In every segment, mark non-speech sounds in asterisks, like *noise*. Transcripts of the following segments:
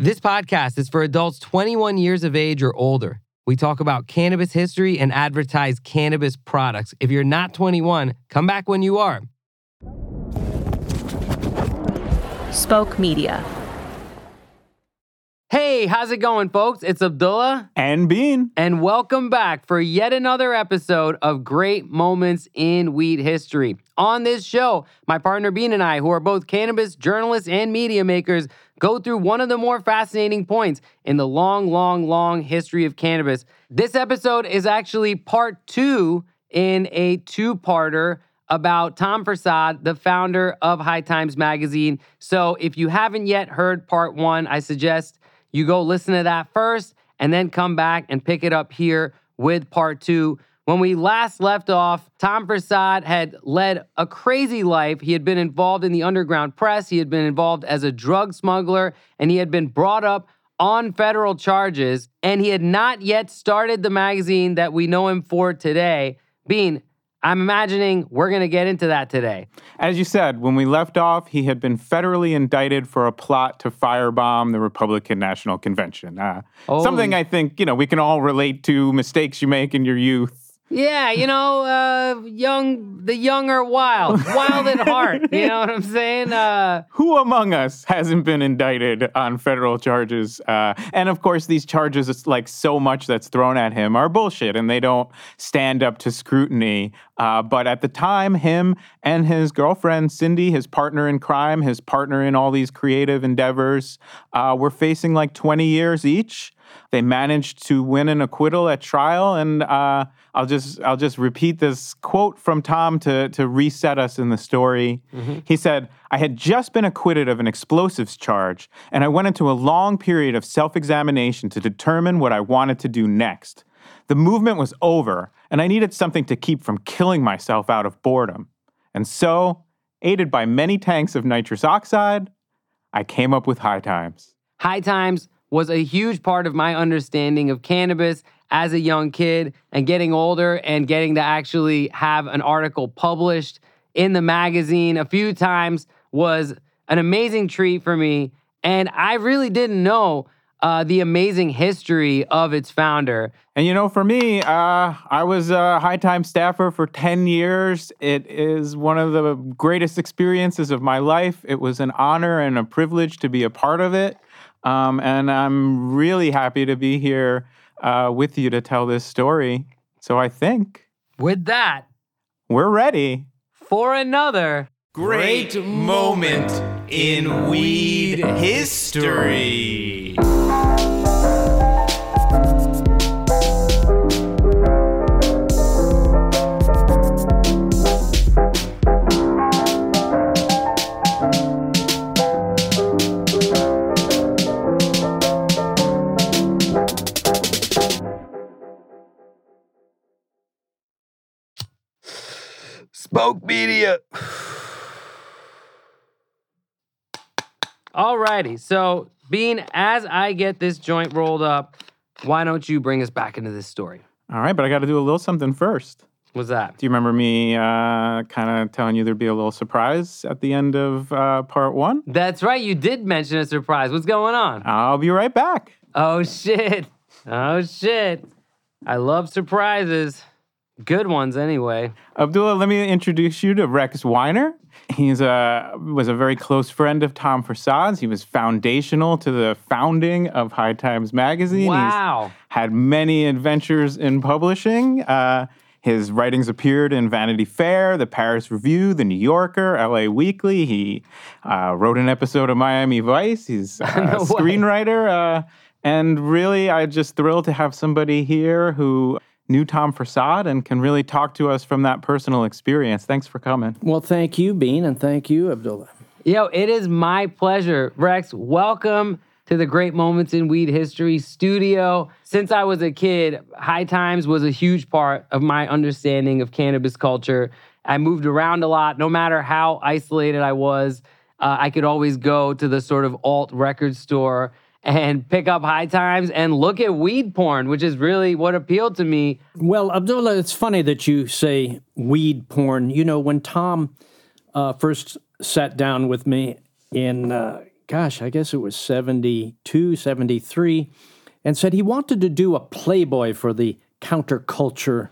This podcast is for adults 21 years of age or older. We talk about cannabis history and advertise cannabis products. If you're not 21, come back when you are. Spoke Media. Hey, how's it going, folks? It's Abdullah. And Bean. And welcome back for yet another episode of Great Moments in Weed History. On this show, my partner Bean and I, who are both cannabis journalists and media makers, go through one of the more fascinating points in the long, long, long history of cannabis. This episode is actually part two in a two parter about Tom Forcade, the founder of High Times Magazine. So if you haven't yet heard part one, I suggest you go listen to that first and then come back and pick it up here with part two. When we last left off, Tom Forcade had led a crazy life. He had been involved in the underground press, he had been involved as a drug smuggler, and he had been brought up on federal charges. And he had not yet started the magazine that we know him for today. Bean, I'm imagining we're going to get into that today. As you said, when we left off, he had been federally indicted for a plot to firebomb the Republican National Convention. Uh, Oh. Something I think, you know, we can all relate to mistakes you make in your youth. Yeah, you know, uh, young, the young are wild, wild at heart. You know what I'm saying? Uh, Who among us hasn't been indicted on federal charges? Uh, and of course, these charges, it's like so much that's thrown at him are bullshit and they don't stand up to scrutiny. Uh, but at the time, him and his girlfriend, Cindy, his partner in crime, his partner in all these creative endeavors, uh, were facing like 20 years each. They managed to win an acquittal at trial, and uh, I'll just I'll just repeat this quote from Tom to to reset us in the story. He said, "I had just been acquitted of an explosives charge, and I went into a long period of self-examination to determine what I wanted to do next. The movement was over, and I needed something to keep from killing myself out of boredom. And so, aided by many tanks of nitrous oxide, I came up with High Times." High Times was a huge part of my understanding of cannabis as a young kid and getting older and getting to actually have an article published in the magazine a few times was an amazing treat for me. And I really didn't know uh, the amazing history of its founder. And you know, for me, uh, I was a high time staffer for 10 years. It is one of the greatest experiences of my life. It was an honor and a privilege to be a part of it. Um, and I'm really happy to be here uh, with you to tell this story. So I think With that, we're ready. for another Great moment in weed history. Spoke Media. *sighs* Alrighty, so Bean, as I get this joint rolled up, why don't you bring us back into this story? All right, but I got to do a little something first. What's that? Do you remember me uh, kind of telling you there'd be a little surprise at the end of uh, part one? That's right, you did mention a surprise. What's going on? I'll be right back. Oh shit. Oh shit. I love surprises. Good ones anyway. Abdullah, let me introduce you to Rex Weiner. He's a was a very close friend of Tom Forcade's. He was foundational to the founding of High Times Magazine. He's Wow. had many adventures in publishing. Uh, his writings appeared in Vanity Fair, the Paris Review, the New Yorker, LA Weekly. He uh, wrote an episode of Miami Vice. He's *laughs* a No way. screenwriter. Uh, and really, I'm just thrilled to have somebody here who knew Tom Forcade and can really talk to us from that personal experience. Thanks for coming. Well, thank you, Bean, and thank you, Abdullah. Yo, it is my pleasure. Rex, welcome to the Great Moments in Weed History studio. Since I was a kid, High Times was a huge part of my understanding of cannabis culture. I moved around a lot. No matter how isolated I was, uh, I could always go to the sort of alt record store and pick up High Times and look at weed porn, which is really what appealed to me. Well, Abdullah, it's funny that you say weed porn. You know, when Tom uh, first sat down with me in uh, gosh, I guess it was 72, 73, and said he wanted to do a Playboy for the counterculture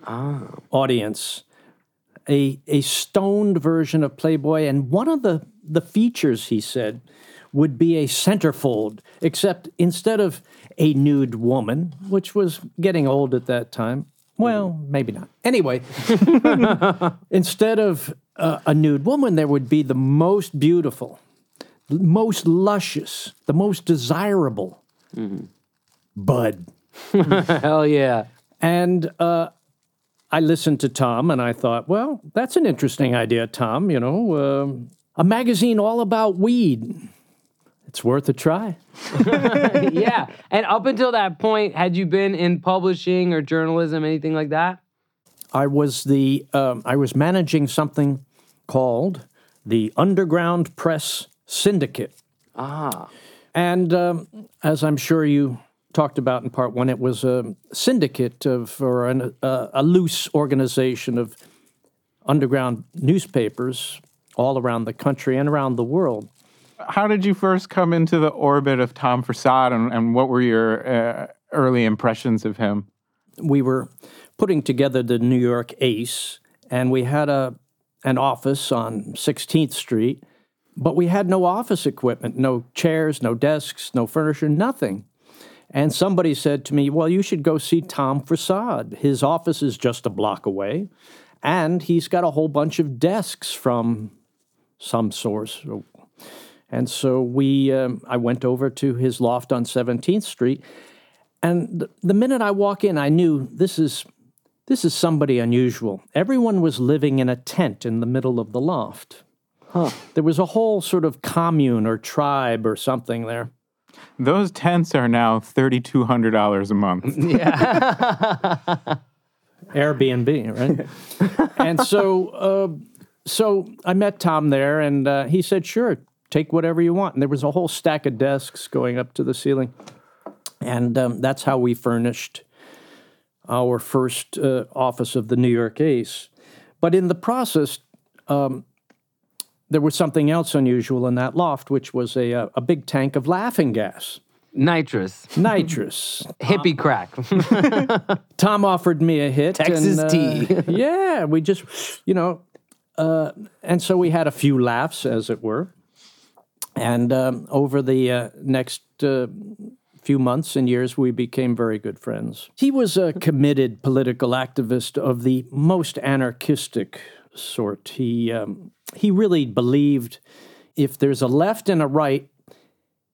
audience, a, a stoned version of Playboy. And one of the, the features, he said, would be a centerfold, except instead of a nude woman, which was getting old at that time, well, maybe not. Anyway, *laughs* instead of uh, a nude woman, there would be the most beautiful, most luscious, the most desirable bud. *laughs* Hell yeah. And uh, I listened to Tom and I thought, well, that's an interesting idea, Tom. You know, um, a magazine all about weed. It's worth a try. *laughs* yeah. And up until that point, had you been in publishing or journalism, anything like that? I was the um, I was managing something called the Underground Press Syndicate. Ah. And um, as I'm sure you talked about in part one, it was a syndicate of or an, uh, a loose organization of underground newspapers all around the country and around the world. How did you first come into the orbit of Tom Forcade, and, and what were your uh, early impressions of him? we were putting together the New York Ace, and we had a an office on 16th Street, but we had no office equipment, no chairs, no desks, no furniture, nothing. And somebody said to me, "Well, you should go see Tom Forcade. His office is just a block away, and he's got a whole bunch of desks from some source." And so we, um, I went over to his loft on 17th Street, and th- the minute I walk in, I knew this is this is somebody unusual. Everyone was living in a tent in the middle of the loft. Huh. There was a whole sort of commune or tribe or something there. Those tents are now $3,200 a month. *laughs* yeah. *laughs* Airbnb, right? *laughs* and so, uh, so I met Tom there, and uh, he said, "Sure, take whatever you want." And there was a whole stack of desks going up to the ceiling, and um, that's how we furnished our first uh, office of the New York Ace. But in the process, um, there was something else unusual in that loft, which was a a, a big tank of laughing gas, Nitrous. nitrous. *laughs* Hippie crack. *laughs* Tom offered me a hit. Texas and, uh, tea. *laughs* yeah, we just, you know, uh, and so we had a few laughs, as it were. And um, over the uh, next uh, few months and years, we became very good friends. He was a committed political activist of the most anarchistic sort. He um, he really believed if there's a left and a right,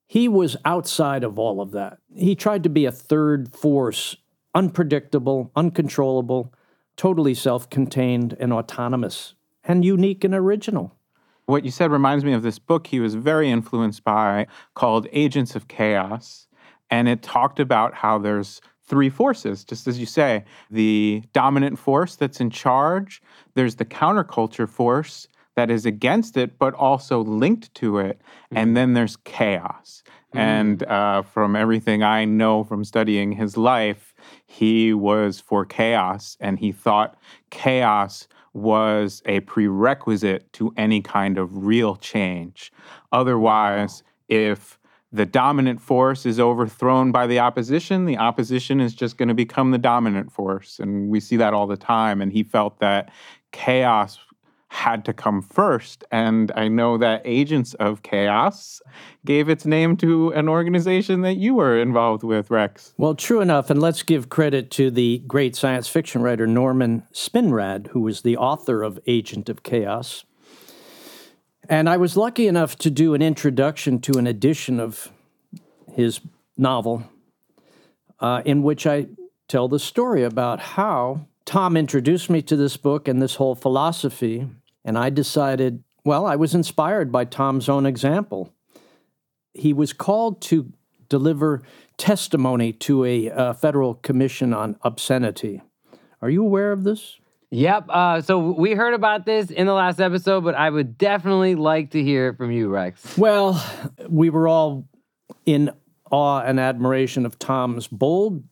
he was outside of all of that. He tried to be a third force, unpredictable, uncontrollable, totally self contained and autonomous, and unique and original. What you said reminds me of this book he was very influenced by called Agents of Chaos. And it talked about how there's three forces, just as you say the dominant force that's in charge, there's the counterculture force that is against it, but also linked to it, and then there's chaos. And uh, from everything I know from studying his life, he was for chaos, and he thought chaos was a prerequisite to any kind of real change. Otherwise, if the dominant force is overthrown by the opposition, the opposition is just going to become the dominant force. And we see that all the time. And he felt that chaos had to come first. And I know that Agents of Chaos gave its name to an organization that you were involved with, Rex. Well, true enough, and let's give credit to the great science fiction writer Norman Spinrad, who was the author of Agent of Chaos. And I was lucky enough to do an introduction to an edition of his novel uh, in which I tell the story about how Tom introduced me to this book and this whole philosophy. And I decided, well, I was inspired by Tom's own example. He was called to deliver testimony to a uh, federal commission on obscenity. Are you aware of this? yep. Uh, so we heard about this in the last episode, but I would definitely like to hear it from you, Rex. Well, we were all in awe and admiration of Tom's bold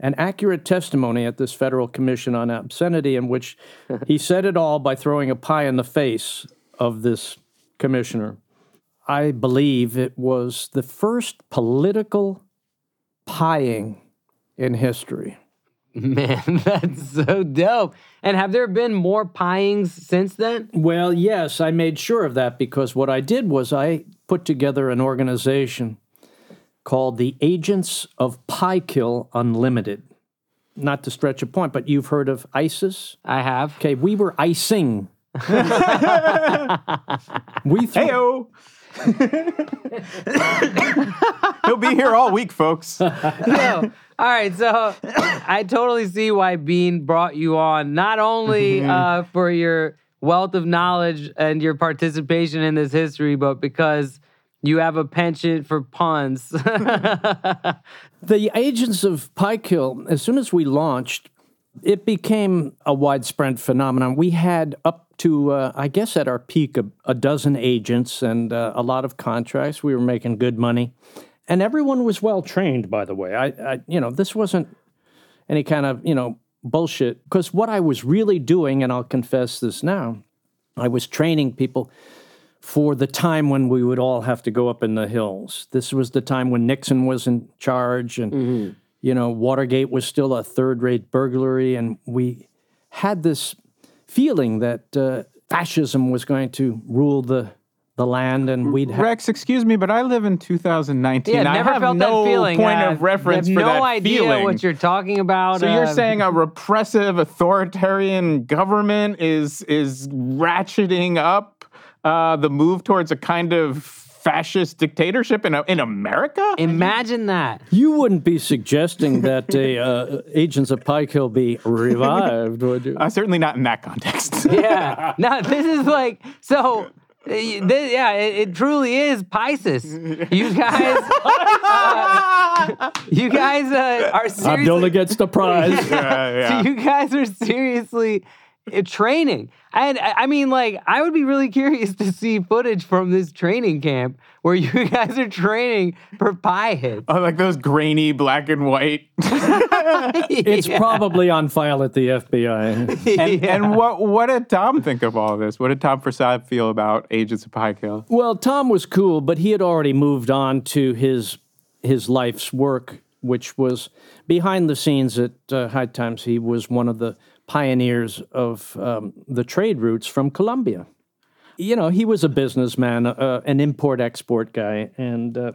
and accurate testimony at this federal commission on obscenity, in which he *laughs* said it all by throwing a pie in the face of this commissioner. I believe it was the first political pieing in history. Man, *laughs* that's so dope. And have there been more pieings since then? Well, yes, I made sure of that because what I did was I put together an organization called the Agents of Pie Kill Unlimited. Not to stretch a point, but you've heard of ISIS? I have. Okay, we were icing. *laughs* we threw, Heyo. *laughs* He'll be here all week, folks. *laughs* No. All right, so *coughs* I totally see why Bean brought you on, not only uh, for your wealth of knowledge and your participation in this history, but because you have a penchant for puns. *laughs* The Agents of Piekill, as soon as we launched, it became a widespread phenomenon. We had up to, uh, I guess, at our peak, a, a dozen agents and uh, a lot of contracts. We were making good money, and everyone was well trained. By the way, I, I, you know, this wasn't any kind of, you know, bullshit. Because what I was really doing, and I'll confess this now, I was training people for the time when we would all have to go up in the hills. This was the time when Nixon was in charge and, you know, Watergate was still a third rate burglary. And we had this feeling that uh, fascism was going to rule the, the land and we'd have. Rex, excuse me, but I live in 2019. yeah, I never have felt no that feeling. point Uh, of reference have for no that idea feeling. what you're talking about. so you're uh, saying a repressive, authoritarian government is is ratcheting up uh, the move towards a kind of fascist dictatorship in in America? Imagine that. You wouldn't be suggesting that a, uh, Agents of Pie Kill be revived, would you? *laughs* uh, certainly not in that context. *laughs* Yeah. *laughs* no, this is like so. uh, This, yeah, it, it truly is Pisces. You guys, uh, you guys uh, are seriously. Abdullah gets the prize. Yeah, yeah. So you guys are seriously uh, training, and I I mean, like, I would be really *laughs* curious to see footage from this training camp where you *laughs* guys are training for pie hits. Oh, like those grainy black and white. *laughs* It's Yeah. probably on file at the FBI. And, and what what did Tom think of all this? What did Tom Forcade feel about Agents of Pie Kill? Well, Tom was cool, but he had already moved on to his his life's work, which was behind the scenes at uh, High Times. He was one of the pioneers of um, the trade routes from Colombia. You know, he was a businessman, uh, an import export guy, and uh,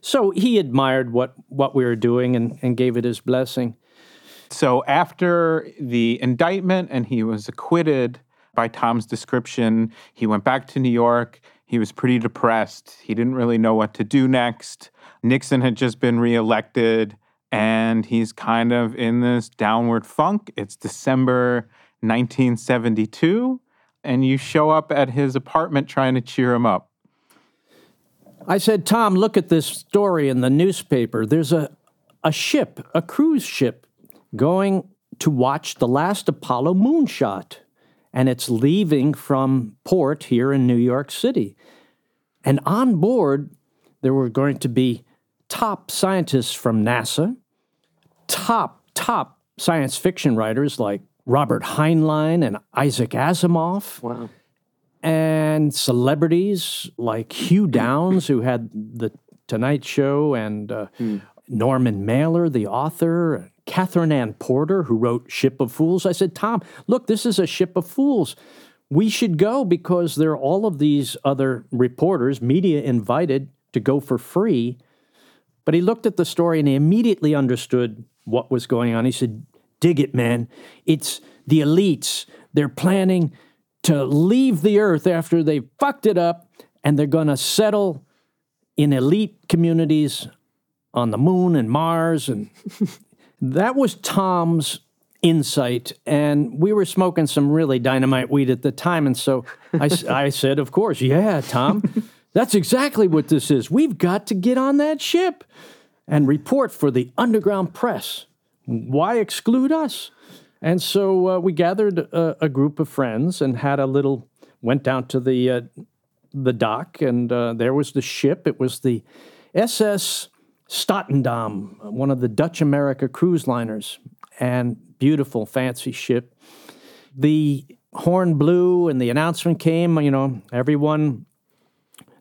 so he admired what what we were doing and, and gave it his blessing. So after the indictment and he was acquitted by Tom's description, he went back to New York. He was pretty depressed. He didn't really know what to do next. Nixon had just been reelected and he's kind of in this downward funk. It's December 1972 and you show up at his apartment trying to cheer him up. I said, Tom, look at this story in the newspaper. There's a, a ship, a cruise ship, going to watch the last Apollo moonshot, and it's leaving from port here in New York City. And on board, there were going to be top scientists from NASA, top, top science fiction writers like Robert Heinlein and Isaac Asimov Wow. and celebrities like Hugh Downs, who had the Tonight Show, and uh, Norman Mailer, the author, and Katherine Anne Porter, who wrote Ship of Fools. I said, Tom, look, this is a ship of fools. We should go because there are all of these other reporters, media invited to go for free. But he looked at the story and he immediately understood what was going on. He said, Dig it, man. It's the elites. They're planning to leave the earth after they fucked it up and they're going to settle in elite communities on the moon and Mars. And *laughs* that was Tom's insight. And we were smoking some really dynamite weed at the time. And so I said, Of course, yeah, Tom, that's exactly what this is. We've got to get on that ship and report for the underground press. Why exclude us? And so uh, we gathered a, a group of friends and had a little, went down to the, uh, the dock, and uh, there was the ship. It was the SS Statendam, one of the Dutch America cruise liners, and beautiful, fancy ship. The horn blew and the announcement came, you know, everyone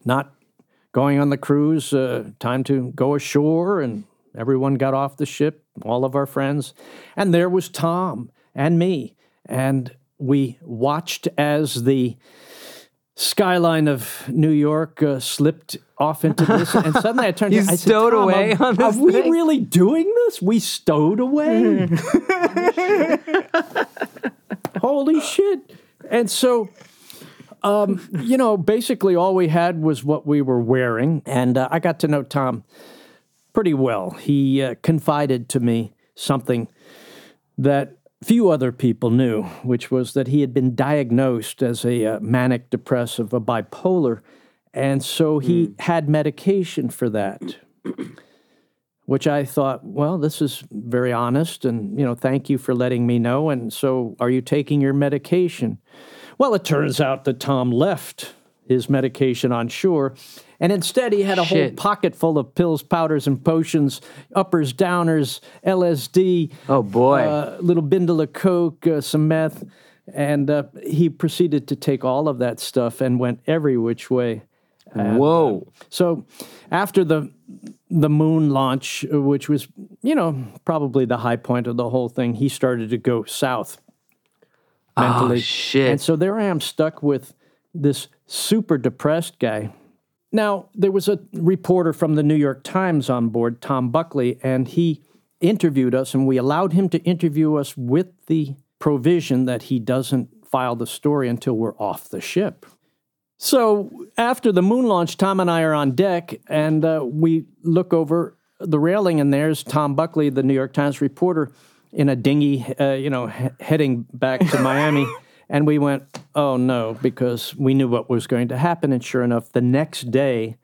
not going on the cruise, uh, time to go ashore, and everyone got off the ship, all of our friends. And there was Tom and me. And we watched as the skyline of New York uh, slipped off into this. And *laughs* suddenly I turned You to I said, stowed "Tom, away are, on this Are we thing?" really doing this? We stowed away? *laughs* Holy shit. And so, um, you know, basically all we had was what we were wearing. And uh, I got to know Tom pretty well. He uh, confided to me something that few other people knew, which was that he had been diagnosed as a uh, manic depressive, a bipolar. And so he had medication for that which I thought, well, this is very honest, and you know, thank you for letting me know. And so, are you taking your medication? Well, it turns out that Tom left his medication on shore, and instead he had a whole pocket full of pills, powders, and potions, uppers, downers, LSD, Oh boy. a little bindle of coke, uh, some meth, and uh, he proceeded to take all of that stuff and went every which way. Whoa. So after the the moon launch, uh, which was you know probably the high point of the whole thing, he started to go south mentally. Oh shit. And so there I am stuck with this super depressed guy. Now, there was a reporter from the New York Times on board, Tom Buckley, and he interviewed us, and we allowed him to interview us with the provision that he doesn't file the story until we're off the ship. So after the moon launch, Tom and I are on deck, and uh, we look over the railing, and there's Tom Buckley, the New York Times reporter, in a dinghy, uh, you know, he- heading back to *laughs* Miami. And we went, oh no, because we knew what was going to happen. And sure enough, the next day,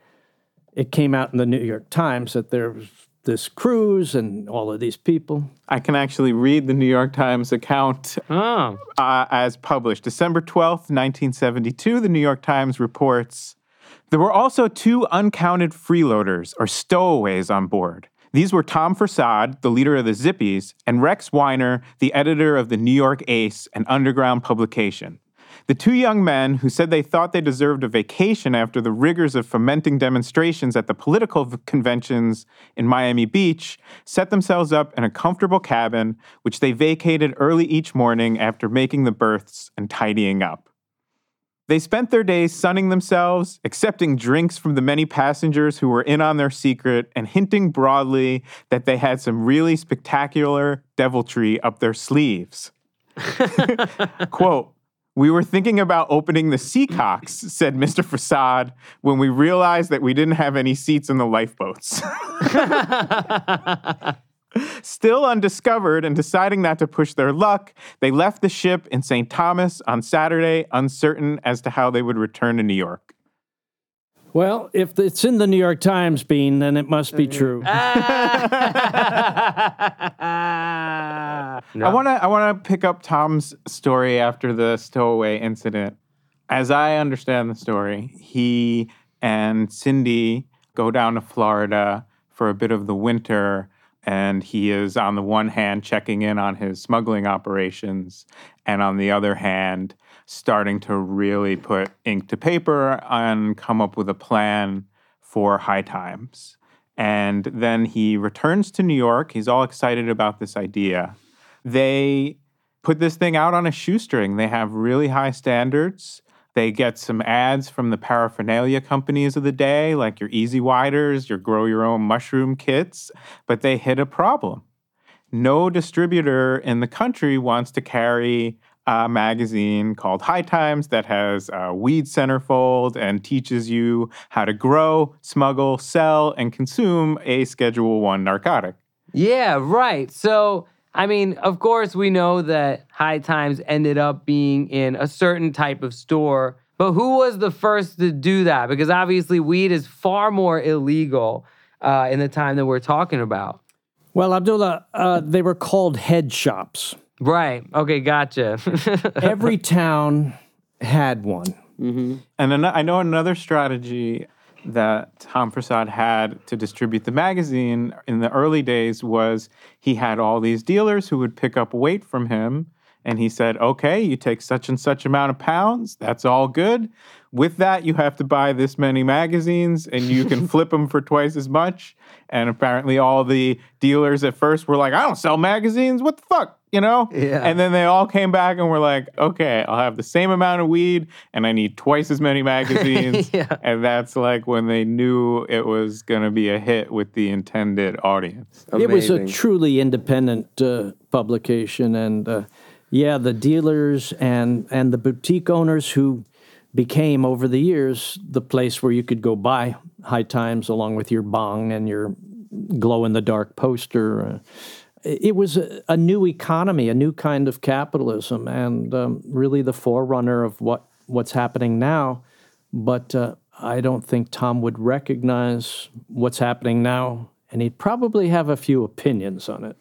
it came out in the New York Times that there was this cruise and all of these people. I can actually read the New York Times account *laughs* oh. uh, as published. December 12th, 1972, the New York Times reports there were also two uncounted freeloaders or stowaways on board. These were Tom Forcade, the leader of the Zippies, and Rex Weiner, the editor of the New York Ace, an underground publication. The two young men, who said they thought they deserved a vacation after the rigors of fomenting demonstrations at the political conventions in Miami Beach, set themselves up in a comfortable cabin, which they vacated early each morning after making the berths and tidying up. They spent their days sunning themselves, accepting drinks from the many passengers who were in on their secret, and hinting broadly that they had some really spectacular deviltry up their sleeves. *laughs* Quote, we were thinking about opening the Seacocks, said Mr. Forcade, when we realized that we didn't have any seats in the lifeboats. *laughs* Still undiscovered and deciding not to push their luck, they left the ship in St. Thomas on Saturday, uncertain as to how they would return to New York. Well, if it's in the New York Times, Bean, then it must be true. Ah. *laughs* I want to I want to pick up Tom's story after the stowaway incident. As I understand the story, he and Cindy go down to Florida for a bit of the winter and he is on the one hand checking in on his smuggling operations and on the other hand starting to really put ink to paper and come up with a plan for high times. And then he returns to New York. He's all excited about this idea. They put this thing out on a shoestring. They have really high standards. They get some ads from the paraphernalia companies of the day, like your Easy Widers, your Grow Your Own Mushroom kits, but they hit a problem. No distributor in the country wants to carry a magazine called High Times that has a weed centerfold and teaches you how to grow, smuggle, sell, and consume a Schedule One narcotic. Yeah, right. So, I mean, of course, we know that High Times ended up being in a certain type of store, but who was the first to do that? Because obviously, weed is far more illegal uh, in the time that we're talking about. Well, Abdullah, uh, they were called head shops. Right. Okay, gotcha. *laughs* Every town had one. And an- I know another strategy that Tom Forcade had to distribute the magazine in the early days was he had all these dealers who would pick up weight from him And he said, okay, you take such and such amount of pounds. That's all good. With that, you have to buy this many magazines and you can *laughs* flip them for twice as much. And apparently, all the dealers at first were like, I don't sell magazines. What the fuck? You know? Yeah. And then they all came back and were like, okay, I'll have the same amount of weed and I need twice as many magazines. *laughs* Yeah. And that's like when they knew it was going to be a hit with the intended audience. It was a truly independent uh, publication, and uh, yeah, the dealers and and the boutique owners who became over the years the place where you could go buy High Times along with your bong and your glow in the dark poster. Uh, it was a, a new economy, a new kind of capitalism, and um, really the forerunner of what what's happening now. But uh, I don't think Tom would recognize what's happening now, and he'd probably have a few opinions on it.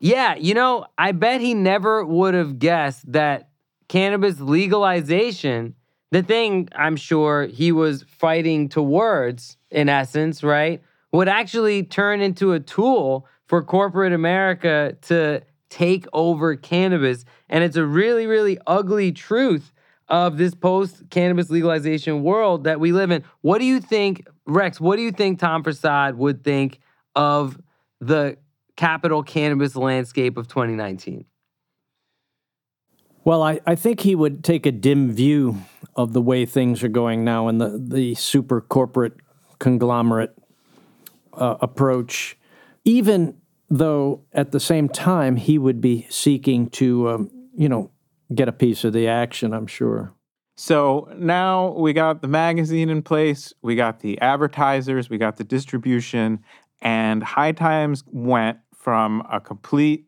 Yeah, you know, I bet he never would have guessed that cannabis legalization, the thing I'm sure he was fighting towards, in essence, right, would actually turn into a tool for corporate America to take over cannabis. And it's a really, really ugly truth of this post cannabis legalization world that we live in. What do you think, Rex? What do you think Tom Forcade would think of the capital cannabis landscape of 2019? Well, I, I think he would take a dim view of the way things are going now and the, the super corporate conglomerate uh, approach, even though at the same time he would be seeking to, um, you know, get a piece of the action, I'm sure. So now we got the magazine in place, we got the advertisers, we got the distribution, and High Times went from a complete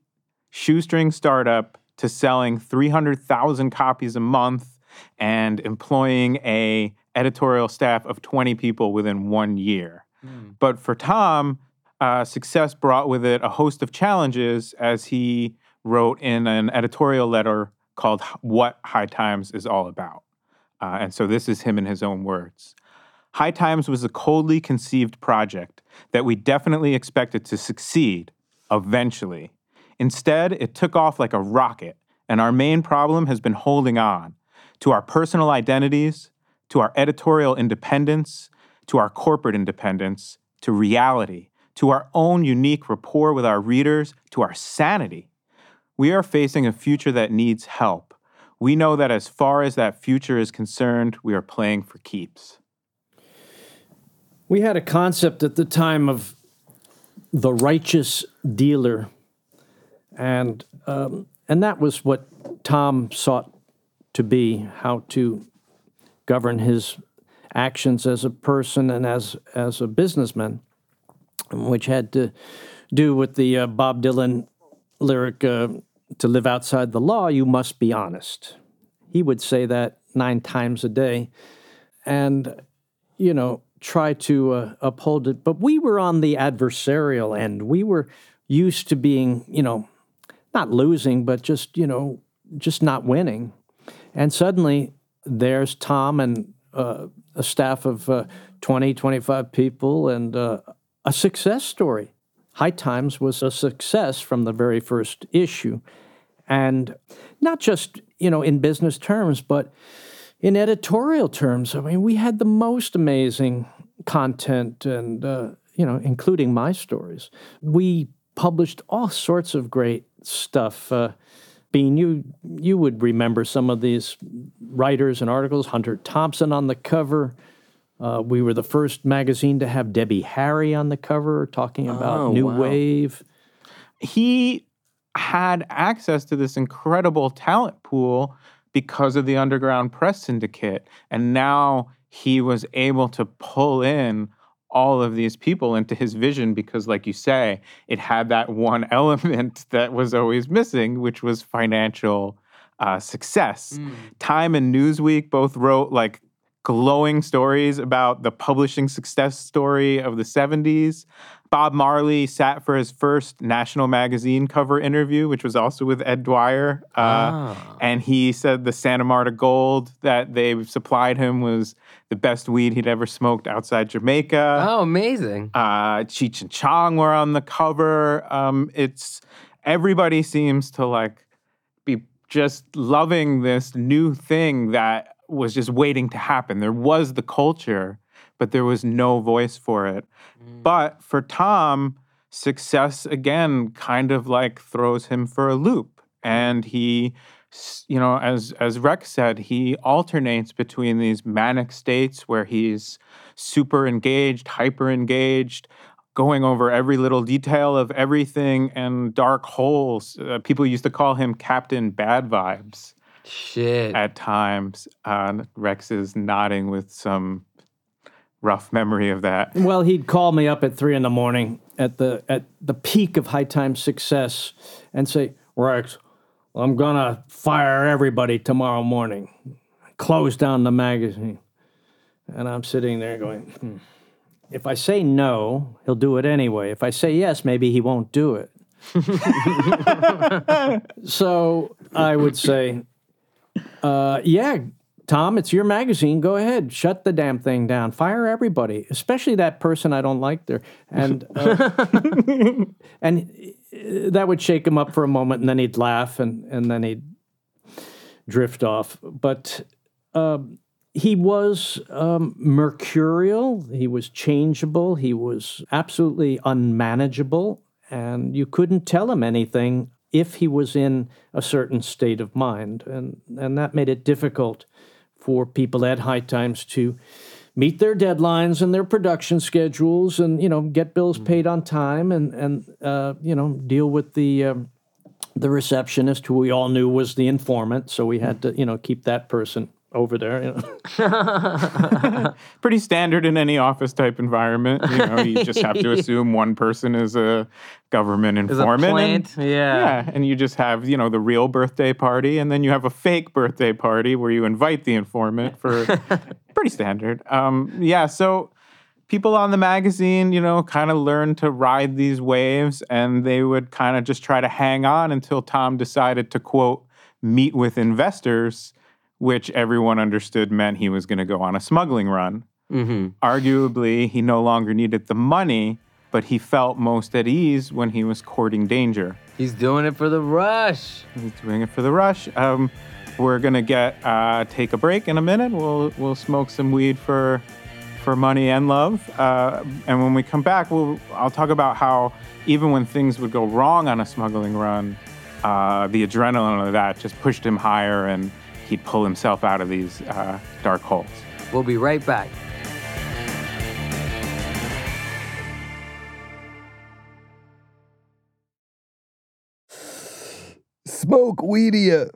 shoestring startup to selling 300,000 copies a month and employing a editorial staff of 20 people within one year. But for Tom, uh, success brought with it a host of challenges, as he wrote in an editorial letter called What High Times is All About. Uh, and so this is him in his own words. High Times was a coldly conceived project that we definitely expected to succeed eventually. Instead, it took off like a rocket, and our main problem has been holding on to our personal identities, to our editorial independence, to our corporate independence, to reality, to our own unique rapport with our readers, to our sanity. We are facing a future that needs help. We know that as far as that future is concerned, we are playing for keeps. We had a concept at the time of the righteous dealer, and um, and that was what Tom sought to be, how to govern his actions as a person and as as a businessman, which had to do with the uh, Bob Dylan lyric, uh, "To live outside the law, you must be honest." He would say that nine times a day, and you know, try to uh, uphold it. But we were on the adversarial end. We were used to being, you know, not losing, but just, you know, just not winning. And suddenly there's Tom and uh, a staff of uh, 20, 25 people and uh, a success story. High Times was a success from the very first issue. And not just, you know, in business terms, but in editorial terms, I mean, we had the most amazing content and, uh, you know, including my stories. We published all sorts of great stuff. Uh, Bean, you, you would remember some of these writers and articles. Hunter Thompson on the cover. Uh, we were the first magazine to have Debbie Harry on the cover talking about Oh, New wow. Wave. he had access to this incredible talent pool because of the underground press syndicate. And now he was able to pull in all of these people into his vision because, like you say, it had that one *laughs* element that was always missing, which was financial uh, success. Time and Newsweek both wrote like glowing stories about the publishing success story of the 70s. Bob Marley sat for his first national magazine cover interview, which was also with Ed Dwyer. Uh, And he said the Santa Marta Gold that they supplied him was the best weed he'd ever smoked outside Jamaica. Oh, amazing. Uh, Cheech and Chong were on the cover. Um, it's everybody seems to like be just loving this new thing that was just waiting to happen. There was the culture, but there was no voice for it. But for Tom, success again kind of like throws him for a loop. And he, you know, as as Rex said, he alternates between these manic states where he's super engaged, hyper engaged, going over every little detail of everything, and dark holes. Uh, people used to call him Captain Bad Vibes Shit. at times. Uh, Rex is nodding with some rough memory of that. Well, he'd call me up at three in the morning at the at the peak of high time success and say, Rex, I'm gonna fire everybody tomorrow morning. Close down the magazine. And I'm sitting there going, hmm. if I say no, he'll do it anyway. If I say yes, maybe he won't do it. *laughs* so I would say, uh, yeah, Tom, it's your magazine. Go ahead, shut the damn thing down. Fire everybody, especially that person I don't like there. And uh, *laughs* and uh, that would shake him up for a moment, and then he'd laugh, and and then he'd drift off. But um, he was um, mercurial. He was changeable. He was absolutely unmanageable, and you couldn't tell him anything if he was in a certain state of mind, and and that made it difficult for people at High Times to meet their deadlines and their production schedules, and you know get bills paid on time, and and uh, you know deal with the. Um, the receptionist, who we all knew was the informant, so we had to, you know, keep that person over there. You know. *laughs* *laughs* Pretty standard in any office type environment. You know, you just have to *laughs* assume one person is a government Is a informant. and- Yeah. Yeah, and you just have, you know, the real birthday party, and then you have a fake birthday party where you invite the informant for pretty standard. Um, yeah, so people on the magazine, you know, kind of learned to ride these waves, and they would kind of just try to hang on until Tom decided to quote meet with investors, which everyone understood meant he was going to go on a smuggling run. Arguably, he no longer needed the money, but he felt most at ease when he was courting danger. He's doing it for the rush. He's doing it for the rush. Um, we're gonna get uh, take a break in a minute. We'll we'll smoke some weed for for money and love. Uh, and when we come back, we'll I'll talk about how even when things would go wrong on a smuggling run, uh, the adrenaline of that just pushed him higher, and he'd pull himself out of these uh, dark holes. We'll be right back. Smoke Weedia.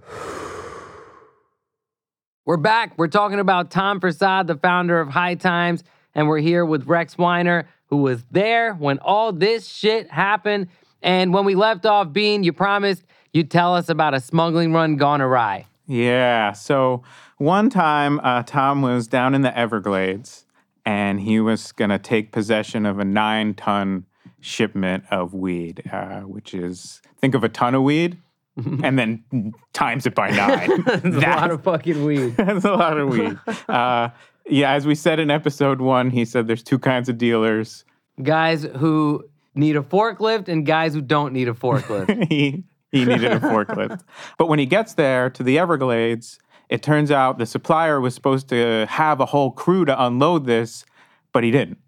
We're back. We're talking about Tom Forcade, the founder of High Times, and we're here with Rex Weiner, who was there when all this shit happened. And when we left off, Bean, you promised you'd tell us about a smuggling run gone awry. Yeah. So one time, uh, Tom was down in the Everglades and he was going to take possession of a nine ton shipment of weed, uh, which is, think of a ton of weed *laughs* and then times it by *laughs* nine. That's a lot of fucking weed. *laughs* That's a lot of weed. Uh, yeah, as we said in episode one, he said there's two kinds of dealers. guys who need a forklift and guys who don't need a forklift. he *laughs* he needed a forklift. But when he gets there to the Everglades, it turns out the supplier was supposed to have a whole crew to unload this, but he didn't.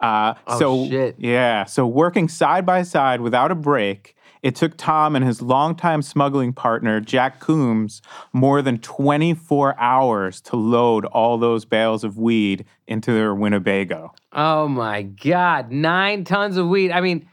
Uh, Oh, so shit. yeah, so working side by side without a break, it took Tom and his longtime smuggling partner Jack Coombs more than 24 hours to load all those bales of weed into their Winnebago. oh my God. Nine tons of weed. I mean,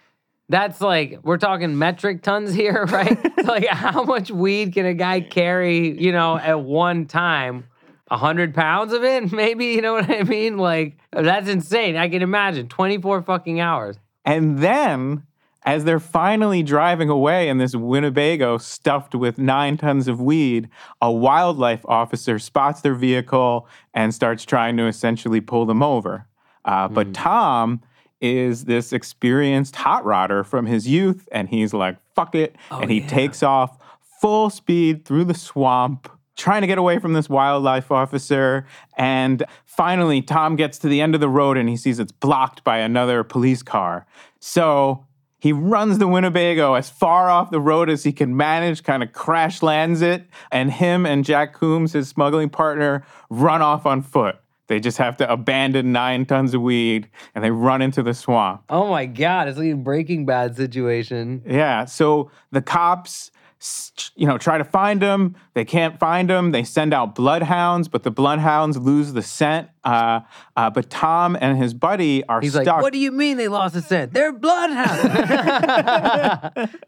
that's like, we're talking metric tons here, *laughs* right? *laughs* like, how much weed can a guy carry, you know, at one time? A hundred pounds of it, *laughs* maybe, you know what I mean? Like, that's insane. I can imagine 24 fucking hours. And then, as they're finally driving away in this Winnebago stuffed with nine tons of weed, a wildlife officer spots their vehicle and starts trying to essentially pull them over. Uh, But Tom is this experienced hot rodder from his youth, and he's like, fuck it. Oh, and he takes off full speed through the swamp. Trying to get away from this wildlife officer. And finally, Tom gets to the end of the road and he sees it's blocked by another police car. So He runs the Winnebago as far off the road as he can manage, kind of crash lands it, and him and Jack Coombs, his smuggling partner, run off on foot. They just have to abandon nine tons of weed and they run into the swamp. Oh my God, it's like a Breaking Bad situation. Yeah. So the cops, you know, try to find them. They can't find them. They send out bloodhounds, but the bloodhounds lose the scent. Uh, uh, but Tom and his buddy are He's stuck. like, what do you mean they lost the scent? They're bloodhounds.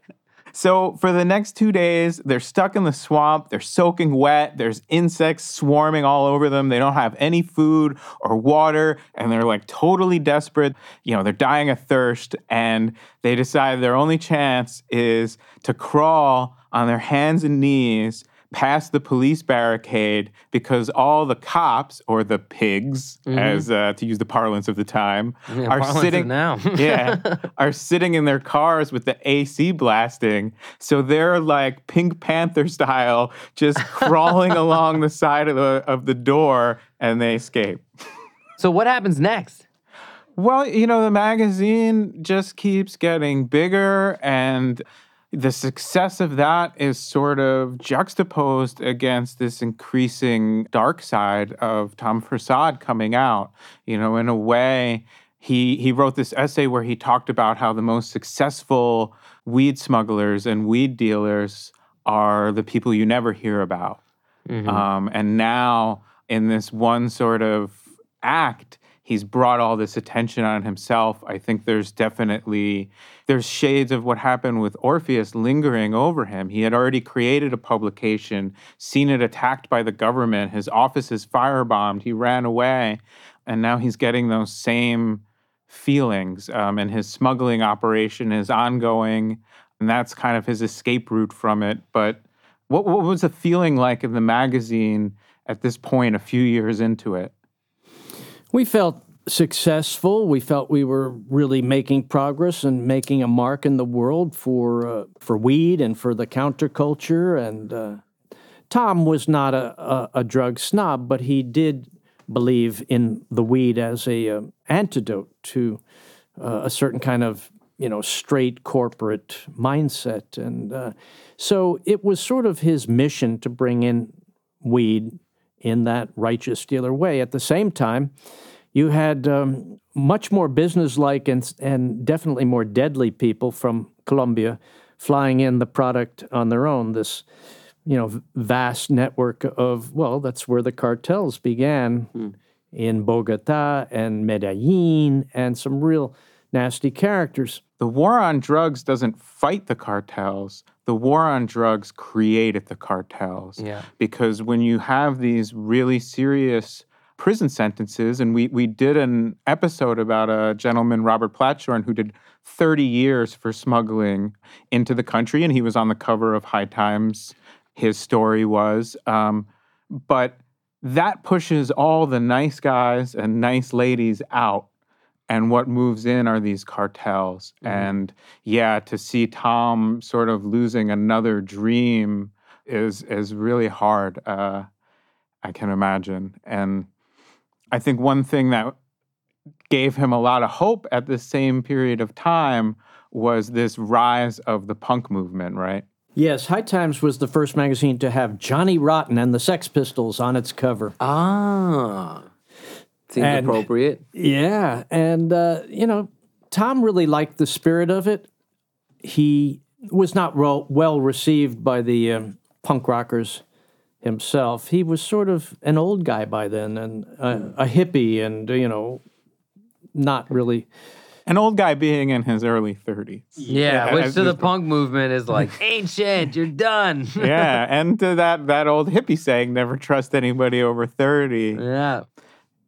*laughs* *laughs* So for the next two days, they're stuck in the swamp. They're soaking wet. There's insects swarming all over them. They don't have any food or water, and they're like totally desperate. You know, they're dying of thirst, and they decide their only chance is to crawl on their hands and knees past the police barricade because all the cops or the pigs, as uh, to use the parlance of the time, Mm-hmm. Yeah, are sitting now. *laughs* yeah, *laughs* are sitting in their cars with the AC blasting. So they're like Pink Panther style, just *laughs* crawling along the side of the of the door, and they escape. so what happens next? Well, you know, the magazine just keeps getting bigger, and the success of that is sort of juxtaposed against this increasing dark side of Tom Forcade coming out. You know, in a way, he he wrote this essay where he talked about how the most successful weed smugglers and weed dealers are the people you never hear about. Um, and now, in this one sort of act, he's brought all this attention on himself. I think there's definitely there's shades of what happened with Orpheus lingering over him. He had already created a publication, seen it attacked by the government. His office is firebombed. He ran away, and now he's getting those same feelings. Um, and his smuggling operation is ongoing, and that's kind of his escape route from it. But what, what was the feeling like in the magazine at this point, a few years into it? We felt successful. We felt we were really making progress and making a mark in the world for uh, for weed and for the counterculture. And uh, Tom was not a, a, a drug snob, but he did believe in the weed as a uh, antidote to uh, a certain kind of you know straight corporate mindset. And uh, so it was sort of his mission to bring in weed in that righteous dealer way. At the same time, you had um, much more businesslike and and definitely more deadly people from Colombia flying in the product on their own. This you know vast network of well, that's where the cartels began in Bogota and Medellin, and some real nasty characters. The war on drugs doesn't fight the cartels. The war on drugs created the cartels. Yeah. Because when you have these really serious prison sentences, and we, we did an episode about a gentleman, Robert Platshorn, who did 30 years for smuggling into the country, and he was on the cover of High Times. His story was. Um, but that pushes all the nice guys and nice ladies out and what moves in are these cartels and yeah to see tom sort of losing another dream is is really hard uh, i can imagine and i think one thing that gave him a lot of hope at the same period of time was this rise of the punk movement right Yes, High Times was the first magazine to have Johnny Rotten and the Sex Pistols on its cover. Ah. Seems And- appropriate. Yeah, and uh, you know, Tom really liked the spirit of it. He was not well, well received by the um, punk rockers himself. He was sort of an old guy by then and a, a hippie, and you know, not really. an old guy being in his early 30s Yeah, Yeah, which as to the this- punk movement is like *laughs* ancient. You're done. yeah and to that that old hippie saying never trust anybody over 30 yeah.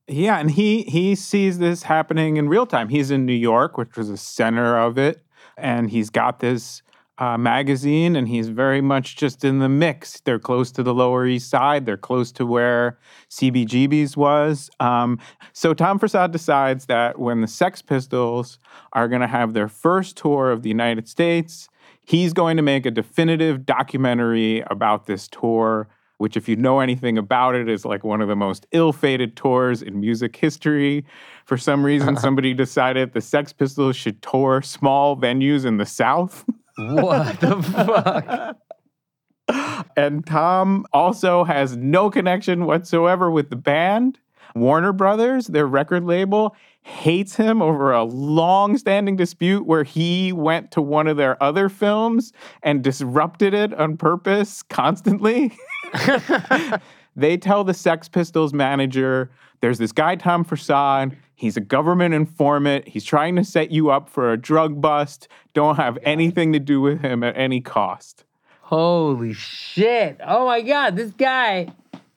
Yeah, and he he sees this happening in real time. He's in New York, which was the center of it, and he's got this uh, magazine, and he's very much just in the mix. They're close to the Lower East Side. They're close to where CBGB's was. Um, so Tom Forcade decides that when the Sex Pistols are going to have their first tour of the United States, he's going to make a definitive documentary about this tour which, if you know anything about it, is like one of the most ill fated tours in music history. For some reason, *laughs* somebody decided the Sex Pistols should tour small venues in the South. What the *laughs* fuck? And Tom also has no connection whatsoever with the band. Warner Brothers, their record label, hates him over a long standing dispute where he went to one of their other films and disrupted it on purpose constantly. *laughs* *laughs* they tell the Sex Pistols manager there's this guy, Tom Forcade. He's a government informant. He's trying to set you up for a drug bust. Don't have anything to do with him at any cost. Holy shit. Oh my God, this guy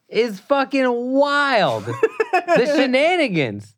is fucking wild. the *laughs* shenanigans.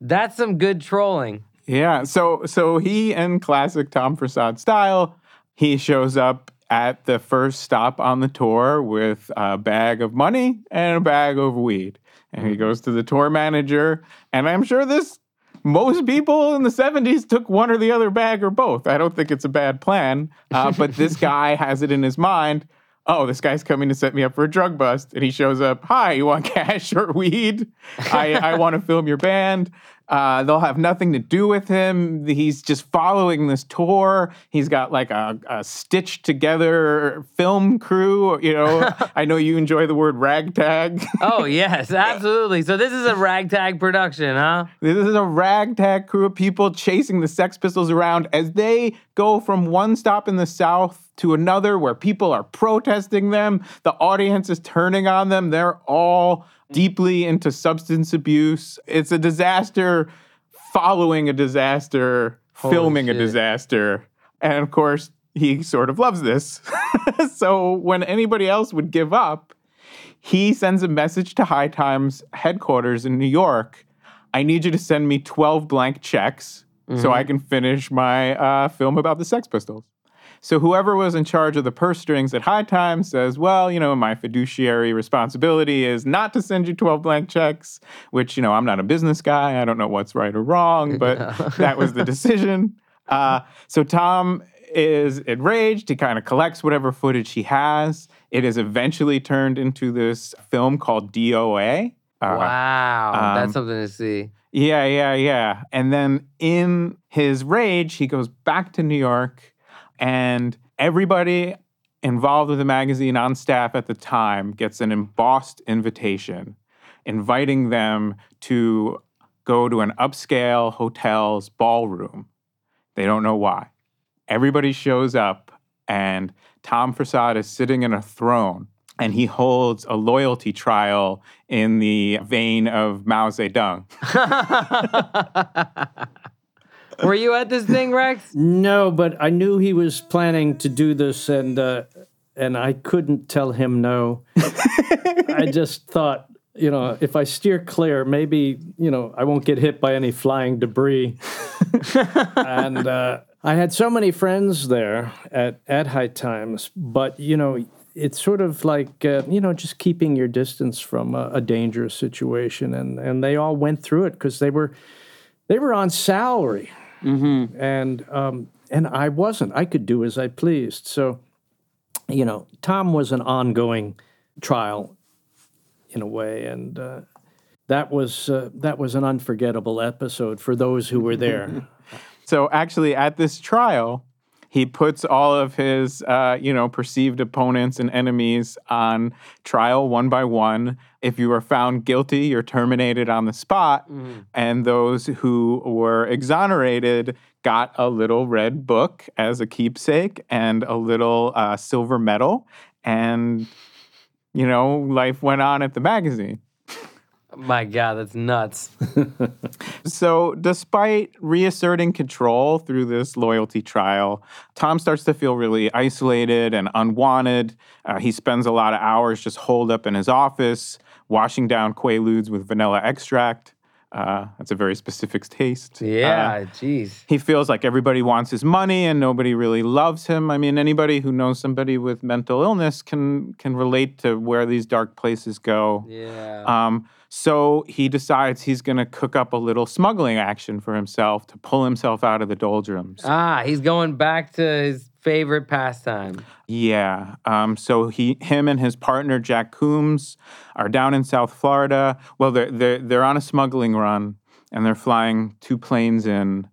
That's some good trolling. Yeah, so so he in classic Tom Forcade style, he shows up at the first stop on the tour with a bag of money and a bag of weed. And he goes to the tour manager, and I'm sure this most people in the 70s took one or the other bag or both. I don't think it's a bad plan, uh, *laughs* but this guy has it in his mind. Oh, this guy's coming to set me up for a drug bust. And he shows up. Hi, you want *laughs* cash or weed? I, I want to film your band. Uh, they'll have nothing to do with him. He's just following this tour. He's got like a, a stitched together film crew. You know, *laughs* I know you enjoy the word ragtag. Oh, yes, *laughs* absolutely. So this is a ragtag production, huh? This is a ragtag crew of people chasing the Sex Pistols around as they go from one stop in the South to another where people are protesting them. The audience is turning on them. They're all deeply into substance abuse. It's a disaster following a disaster, Holy filming a disaster. And of course, he sort of loves this. *laughs* so when anybody else would give up, he sends a message to High Times headquarters in New York. I need you to send me 12 blank checks so I can finish my uh, film about the Sex Pistols. So whoever was in charge of the purse strings at High Times says, well, you know, my fiduciary responsibility is not to send you 12 blank checks, which, you know, I'm not a business guy. I don't know what's right or wrong, but *laughs* that was the decision. Uh, so Tom is enraged. He kind of collects whatever footage he has. It is eventually turned into this film called DOA. Uh, wow, um, that's something to see. yeah, yeah, yeah. And then in his rage, he goes back to New York, and everybody involved with the magazine on staff at the time gets an embossed invitation inviting them to go to an upscale hotel's ballroom. They don't know why. Everybody shows up, and Tom Forcade is sitting in a throne. And he holds a loyalty trial in the vein of Mao Zedong. *laughs* *laughs* Were you at this thing, Rex? No, but I knew he was planning to do this, and uh, and I couldn't tell him no. I just thought, you know, if I steer clear, maybe you know I won't get hit by any flying debris. *laughs* and uh, I had so many friends there at at High Times, but you know. It's sort of like uh, you know, just keeping your distance from a, a dangerous situation, and, and they all went through it because they were they were on salary, and um, and I wasn't. I could do as I pleased. So, you know, Tom was an ongoing trial, in a way, and uh, that was uh, that was an unforgettable episode for those who were there. *laughs* So actually, at this trial, he puts all of his, uh, you know, perceived opponents and enemies on trial one by one. If you are found guilty, you're terminated on the spot, and those who were exonerated got a little red book as a keepsake and a little uh, silver medal, and you know, life went on at the magazine. My God, that's nuts. *laughs* So, despite reasserting control through this loyalty trial, Tom starts to feel really isolated and unwanted. Uh, he spends a lot of hours just holed up in his office, washing down Quaaludes with vanilla extract. Uh, that's a very specific taste. Uh, Yeah, jeez. he feels like everybody wants his money and nobody really loves him. I mean, anybody who knows somebody with mental illness can can relate to where these dark places go. Yeah. Um, so he decides he's going to cook up a little smuggling action for himself to pull himself out of the doldrums. ah, he's going back to his favorite pastime. Yeah. Um, so he, him, and his partner Jack Coombs are down in South Florida. Well, they're they're they're on a smuggling run, and they're flying two planes in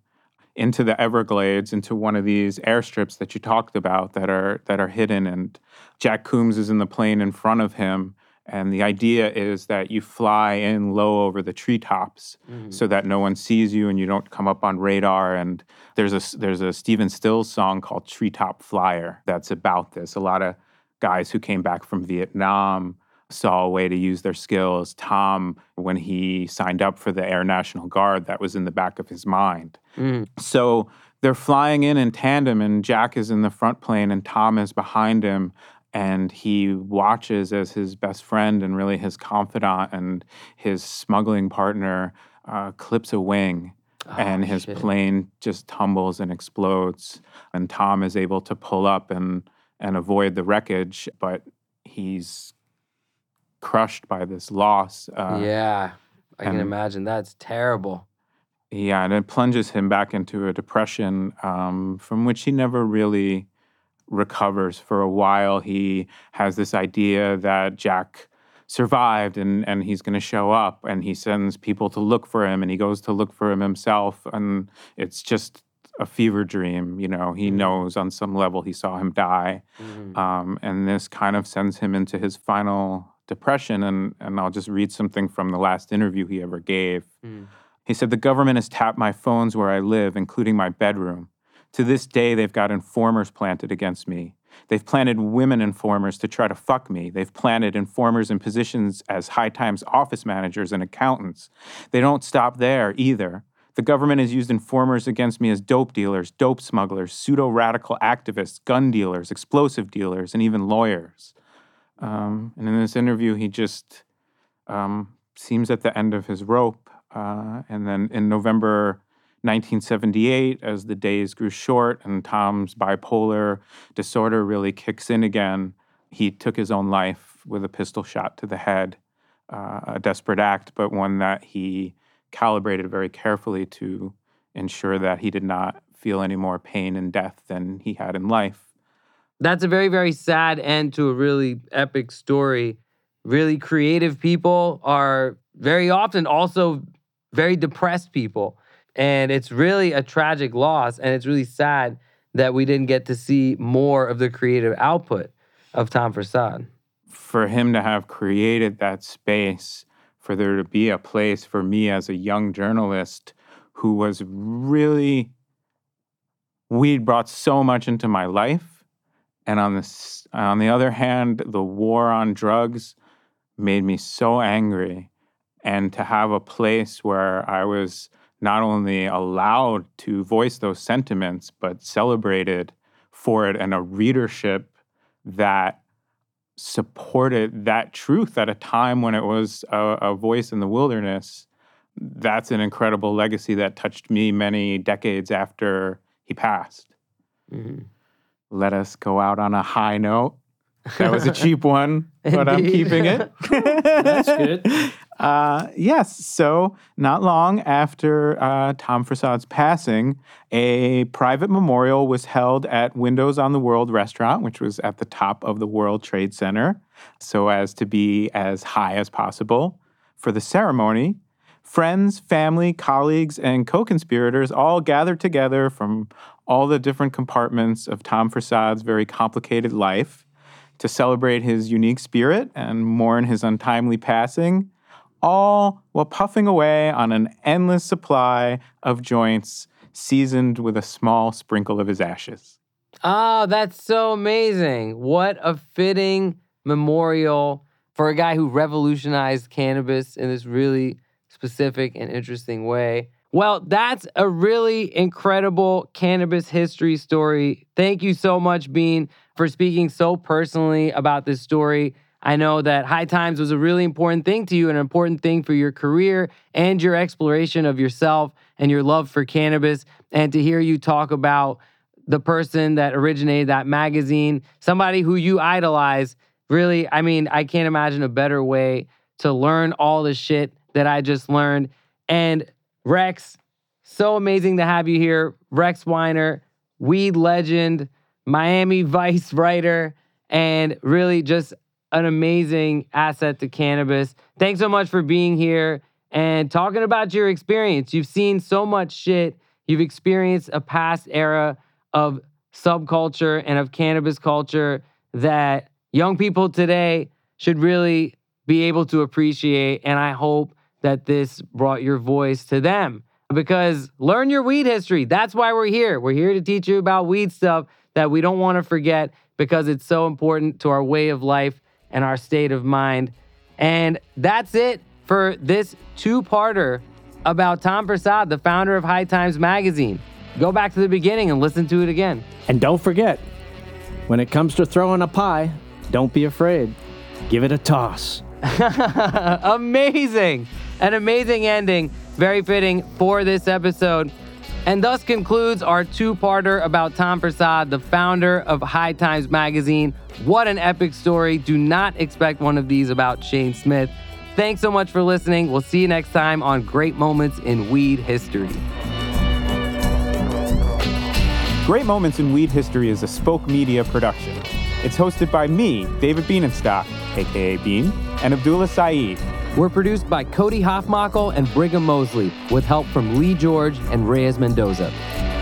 into the Everglades, into one of these airstrips that you talked about that are that are hidden. And Jack Coombs is in the plane in front of him. And the idea is that you fly in low over the treetops mm-hmm. so that no one sees you and you don't come up on radar. And there's a there's a Stephen Stills song called Treetop Flyer that's about this. A lot of guys who came back from Vietnam saw a way to use their skills. Tom, when he signed up for the Air National Guard, that was in the back of his mind. Mm. So they're flying in in tandem, and Jack is in the front plane, and Tom is behind him. And he watches as his best friend and really his confidant and his smuggling partner uh, clips a wing, and his shit. plane just tumbles and explodes. And Tom is able to pull up and and avoid the wreckage, but he's crushed by this loss. Uh, yeah, I can imagine. That's terrible. Yeah, and it plunges him back into a depression um, from which he never really recovers. For a while, he has this idea that Jack survived and, and he's going to show up, and he sends people to look for him, and he goes to look for him himself, and it's just a fever dream. You know, he mm-hmm. knows on some level he saw him die, mm-hmm. um, and this kind of sends him into his final depression. And and I'll just read something from the last interview he ever gave. Mm. He said, The government has tapped my phones where I live, including my bedroom. To this day, they've got informers planted against me. They've planted women informers to try to fuck me. They've planted informers in positions as high times office managers and accountants. They don't stop there either. The government has used informers against me as dope dealers, dope smugglers, pseudo radical activists, gun dealers, explosive dealers, and even lawyers. Um, and in this interview, he just um, seems at the end of his rope. Uh, and then in November 1978, as the days grew short and Tom's bipolar disorder really kicks in again, he took his own life with a pistol shot to the head. Uh, a desperate act, but one that he calibrated very carefully to ensure that he did not feel any more pain and death than he had in life. That's a very, very sad end to a really epic story. Really creative people are very often also very depressed people. And it's really a tragic loss. And it's really sad that we didn't get to see more of the creative output of Tom Forcade. for him to have created that space, for there to be a place for me as a young journalist who was really, weed brought so much into my life. And on this, on the other hand, the war on drugs made me so angry. And to have a place where I was not only allowed to voice those sentiments, but celebrated for it and a readership that supported that truth at a time when it was a, a voice in the wilderness. That's an incredible legacy that touched me many decades after he passed. Mm-hmm. Let us go out on a high note. That was a cheap one, *laughs* but I'm keeping it. *laughs* That's good. *laughs* Uh, yes. So, not long after uh, Tom Forcade's passing, a private memorial was held at Windows on the World restaurant, which was at the top of the World Trade Center, so as to be as high as possible. For the ceremony, friends, family, colleagues, and co conspirators all gathered together from all the different compartments of Tom Forcade's very complicated life to celebrate his unique spirit and mourn his untimely passing, all while puffing away on an endless supply of joints seasoned with a small sprinkle of his ashes. Oh, that's so amazing. What a fitting memorial for a guy who revolutionized cannabis in this really specific and interesting way. Well, that's a really incredible cannabis history story. Thank you so much, Bean, for speaking so personally about this story. I know that High Times was a really important thing to you, an important thing for your career and your exploration of yourself and your love for cannabis. And to hear you talk about the person that originated that magazine, somebody who you idolize. Really, I mean, I can't imagine a better way to learn all the shit that I just learned. And Rex, so amazing to have you here. Rex Weiner, weed legend, Miami Vice writer, and really just an amazing asset to cannabis. Thanks so much for being here and talking about your experience. You've seen so much shit. You've experienced a past era of subculture and of cannabis culture that young people today should really be able to appreciate. And I hope that this brought your voice to them because learn your weed history. That's why we're here. We're here to teach you about weed stuff that we don't want to forget because it's so important to our way of life and our state of mind. And that's it for this two parter about Tom Forcade, the founder of High Times Magazine. Go back to the beginning and listen to it again. And don't forget, when it comes to throwing a pie, don't be afraid. Give it a toss. *laughs* amazing. An amazing ending. Very fitting for this episode. And thus concludes our two parter about Tom Forcade, the founder of High Times Magazine. What an epic story. Do not expect one of these about Shane Smith. Thanks so much for listening. We'll see you next time on Great Moments in Weed History. Great Moments in Weed History is a Spoke Media production. It's hosted by me, David Bienenstock, aka Bean, and Abdullah Saeed. We're produced by Cody Hoffmackel and Brigham Mosley, with help from Lee George and Reyes Mendoza.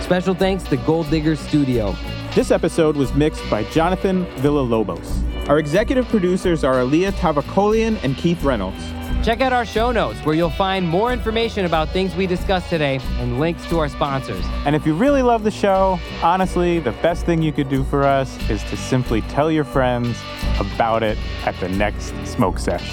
Special thanks to Gold Digger Studio. This episode was mixed by Jonathan Villalobos. Our executive producers are Aaliyah Tavakolian and Keith Reynolds. Check out our show notes where you'll find more information about things we discussed today and links to our sponsors. And if you really love the show, honestly, the best thing you could do for us is to simply tell your friends about it at the next smoke sesh.